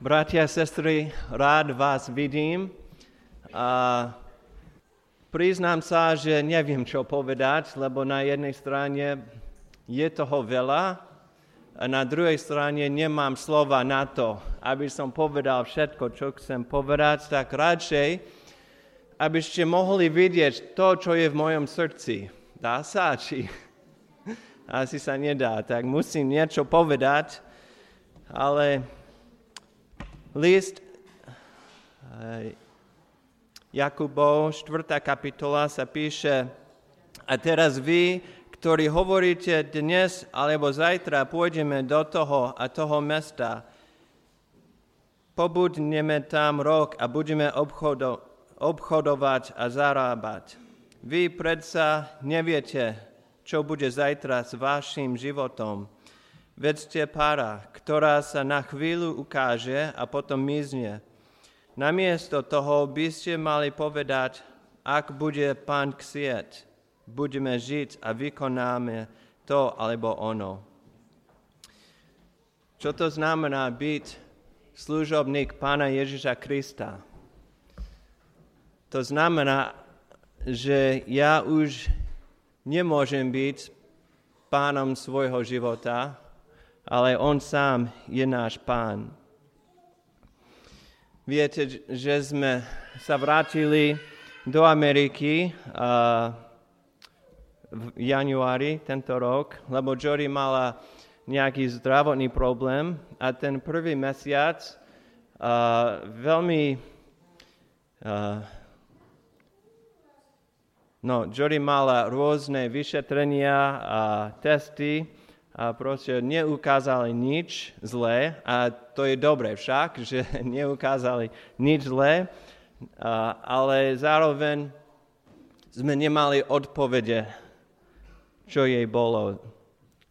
Bratia a sestry, rád vás vidím. A priznám sa, že neviem, čo povedať, lebo na jednej strane je toho veľa a na druhej strane nemám slova na to, aby som povedal všetko, čo chcem povedať, tak radšej, aby ste mohli vidieť to, čo je v mojom srdci. Dá sa, či asi sa nedá, tak musím niečo povedať, ale List Jakubov, 4. kapitola sa píše, a teraz vy, ktorí hovoríte dnes alebo zajtra pôjdeme do toho a toho mesta, pobudneme tam rok a budeme obchodo, obchodovať a zarábať. Vy predsa neviete, čo bude zajtra s vašim životom. Vedzte para, ktorá sa na chvíľu ukáže a potom mizne. Namiesto toho by ste mali povedať, ak bude pán ksieť, budeme žiť a vykonáme to alebo ono. Čo to znamená byť služobník pána Ježiša Krista? To znamená, že ja už nemôžem byť pánom svojho života, ale On sám je náš pán. Viete, že sme sa vrátili do Ameriky v januári tento rok, lebo Jory mala nejaký zdravotný problém a ten prvý mesiac uh, veľmi no, Jory mala rôzne vyšetrenia a testy a proste neukázali nič zlé a to je dobré však, že neukázali nič zlé, a, ale zároveň sme nemali odpovede, čo jej bolo.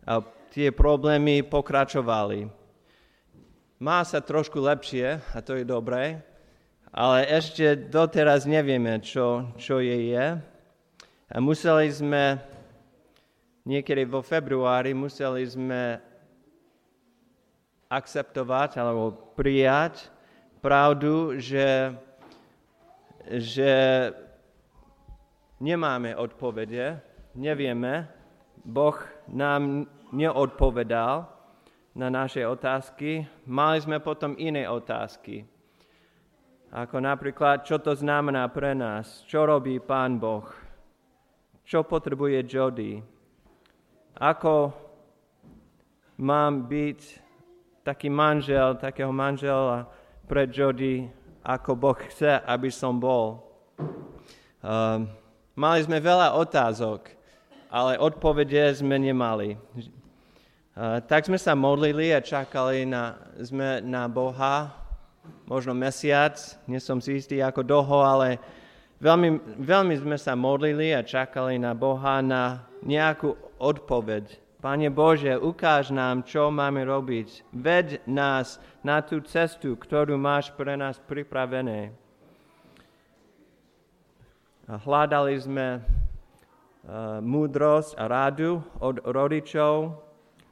A tie problémy pokračovali. Má sa trošku lepšie a to je dobré, ale ešte doteraz nevieme, čo, čo jej je. A museli sme niekedy vo februári museli sme akceptovať alebo prijať pravdu, že, že nemáme odpovede, nevieme, Boh nám neodpovedal na naše otázky. Mali sme potom iné otázky, ako napríklad, čo to znamená pre nás, čo robí Pán Boh, čo potrebuje Jody, ako mám byť taký manžel, takého manžela pre Jody, ako Boh chce, aby som bol. Um, mali sme veľa otázok, ale odpovede sme nemali. Uh, tak sme sa modlili a čakali na, sme na Boha, možno mesiac, nie som si istý ako dlho, ale veľmi, veľmi sme sa modlili a čakali na Boha na nejakú odpoveď. Pane Bože, ukáž nám, čo máme robiť. Ved nás na tú cestu, ktorú máš pre nás pripravené. Hľadali sme uh, múdrosť a rádu od rodičov,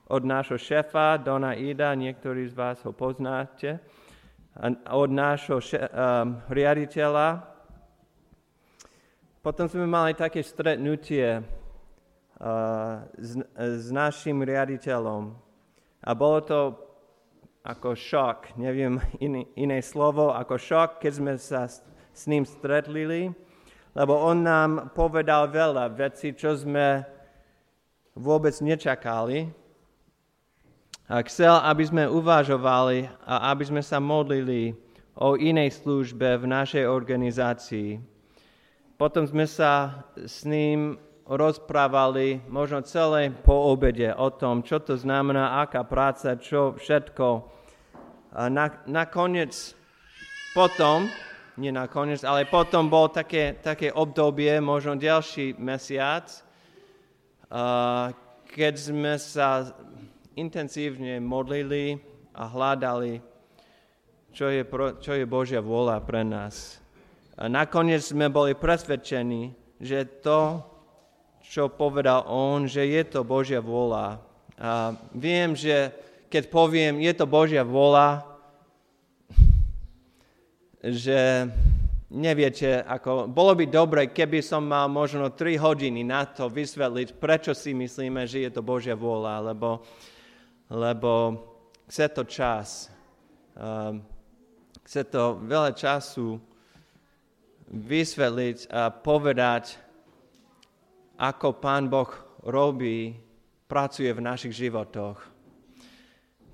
od nášho šefa, Dona Ida, niektorí z vás ho poznáte, od nášho še- um, riaditeľa. Potom sme mali také stretnutie s, s našim riaditeľom. A bolo to ako šok, neviem iný, iné slovo, ako šok, keď sme sa s, s ním stretlili, lebo on nám povedal veľa vecí, čo sme vôbec nečakali. A chcel, aby sme uvažovali a aby sme sa modlili o inej službe v našej organizácii. Potom sme sa s ním rozprávali možno celé po obede o tom, čo to znamená, aká práca, čo všetko. A na, nakoniec potom, nie nakoniec, ale potom bol také, také obdobie, možno ďalší mesiac, a keď sme sa intenzívne modlili a hľadali, čo je, čo je Božia vôľa pre nás. A nakoniec sme boli presvedčení, že to, čo povedal on, že je to Božia vôľa. A viem, že keď poviem, je to Božia vôľa, že neviete, ako, bolo by dobre, keby som mal možno 3 hodiny na to vysvetliť, prečo si myslíme, že je to Božia vôľa, lebo, lebo chce to čas. Um, chce to veľa času vysvetliť a povedať, ako Pán Boh robí, pracuje v našich životoch.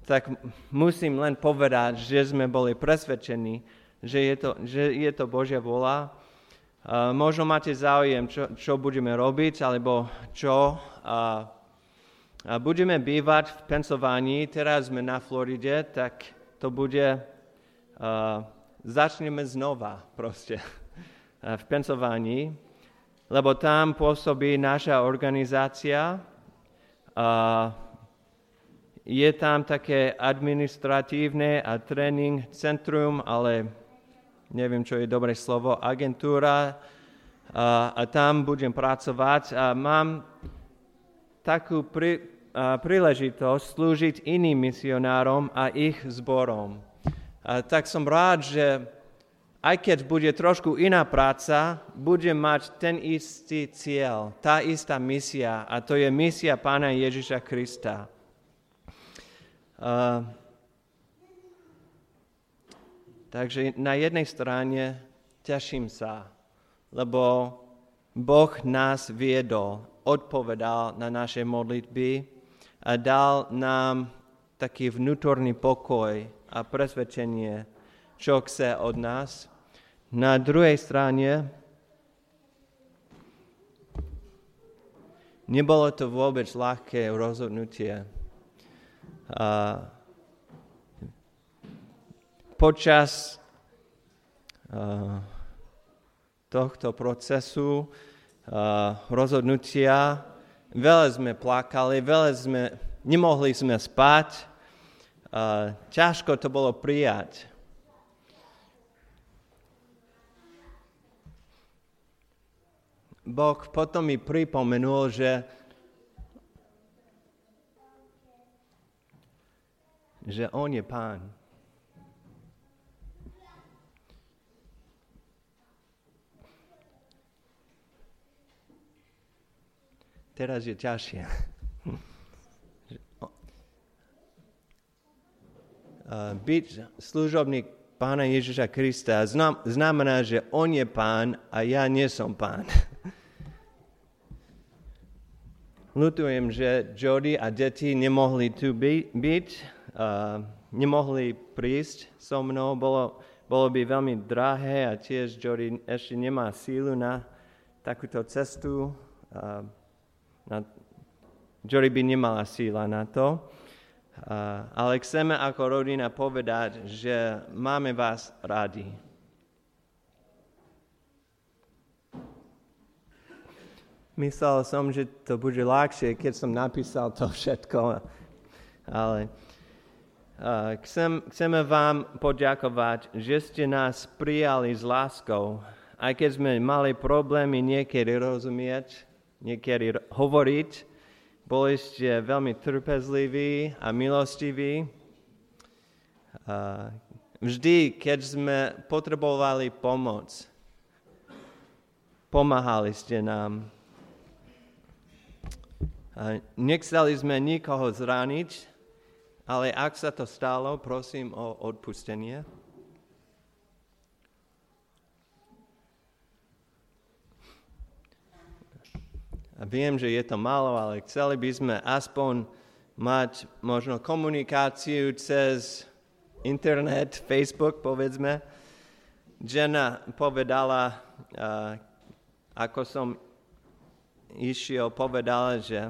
Tak musím len povedať, že sme boli presvedčení, že je to, že je to Božia vola. Možno máte záujem, čo, čo budeme robiť, alebo čo. Uh, uh, budeme bývať v Pensylvánii, teraz sme na Floride, tak to bude, uh, začneme znova proste v Pensylvánii, lebo tam pôsobí naša organizácia. Uh, je tam také administratívne a tréning centrum, ale neviem, čo je dobré slovo, agentúra a, a tam budem pracovať a mám takú pri, a, príležitosť slúžiť iným misionárom a ich zborom. A tak som rád, že aj keď bude trošku iná práca, budem mať ten istý cieľ, tá istá misia a to je misia Pána Ježiša Krista. Uh, Takže na jednej strane teším sa, lebo Boh nás viedol, odpovedal na naše modlitby a dal nám taký vnútorný pokoj a presvedčenie, čo chce od nás. Na druhej strane nebolo to vôbec ľahké rozhodnutie. A počas uh, tohto procesu uh, rozhodnutia veľa sme plakali, veľa sme, nemohli sme spať, uh, ťažko to bolo prijať. Boh potom mi pripomenul, že že On je Pán. teraz je ťažšie. Byť služobník pána Ježiša Krista znamená, že on je pán a ja nie som pán. Lutujem, že Jody a deti nemohli tu byť, uh, nemohli prísť so mnou. Bolo, bolo by veľmi drahé a tiež Jody ešte nemá sílu na takúto cestu. Uh, na, Jory by nemala síla na to, uh, ale chceme ako rodina povedať, že máme vás radi. Myslel som, že to bude ľahšie, keď som napísal to všetko, ale uh, chcem, chceme vám poďakovať, že ste nás prijali s láskou, aj keď sme mali problémy niekedy rozumieť, niekedy hovoriť. Boli ste veľmi trpezliví a milostiví. Vždy, keď sme potrebovali pomoc, pomáhali ste nám. Nechceli sme nikoho zraniť, ale ak sa to stalo, prosím o odpustenie. Viem, že je to málo, ale chceli by sme aspoň mať možno komunikáciu cez internet, Facebook, povedzme. Žena povedala, ako som išiel, povedala, že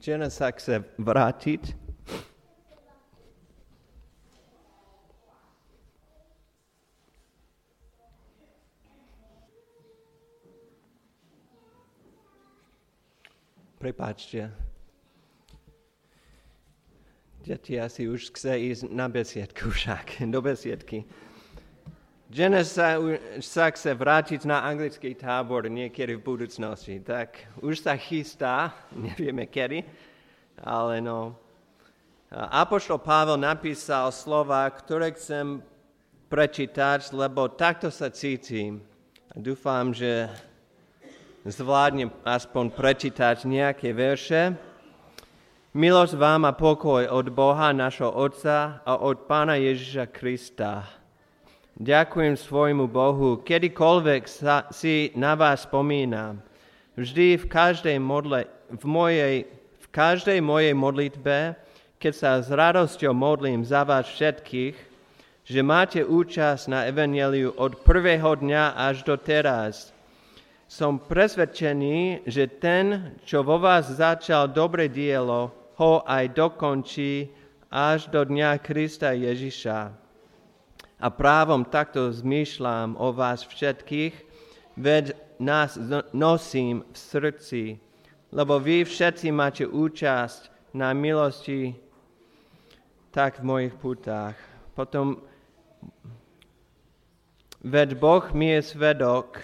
žena sa chce vrátiť. Prepáčte. Deti asi už chce ísť na besiedku však, do besiedky. Jenna sa, sa chce vrátiť na anglický tábor niekedy v budúcnosti, tak už sa chystá, nevieme kedy, ale no. Apoštol Pavel napísal slova, ktoré chcem prečítať, lebo takto sa cítim. Dúfam, že zvládnem aspoň prečítať nejaké verše. Milosť vám a pokoj od Boha, našho Otca a od Pána Ježiša Krista. Ďakujem svojmu Bohu, kedykoľvek sa, si na vás spomínam. Vždy v každej, modle, v, mojej, v každej mojej modlitbe, keď sa s radosťou modlím za vás všetkých, že máte účasť na Evangeliu od prvého dňa až do teraz. Som presvedčený, že ten, čo vo vás začal dobre dielo, ho aj dokončí až do dňa Krista Ježiša. A právom takto zmýšľam o vás všetkých, veď nás nosím v srdci, lebo vy všetci máte účasť na milosti tak v mojich putách. Potom, veď Boh mi je svedok,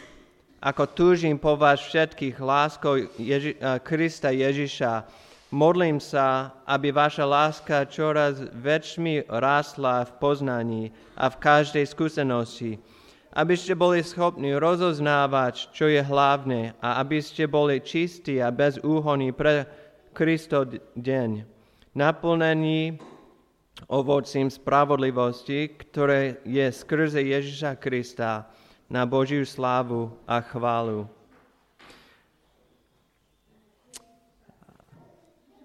ako túžim po vás všetkých láskou Ježi- Krista Ježiša, Modlím sa, aby vaša láska čoraz väčšmi rásla v poznaní a v každej skúsenosti, aby ste boli schopní rozoznávať, čo je hlavné a aby ste boli čistí a bez úhony pre Kristo deň, naplnení ovocím spravodlivosti, ktoré je skrze Ježiša Krista na Božiu slávu a chválu.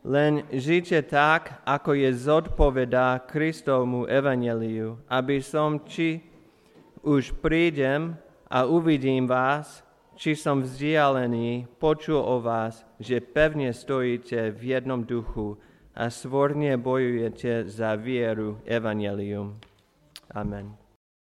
Len žite tak, ako je zodpovedá Kristovmu evaneliu, aby som, či už prídem a uvidím vás, či som vzdialený, počul o vás, že pevne stojíte v jednom duchu a svorne bojujete za vieru evanelium. Amen.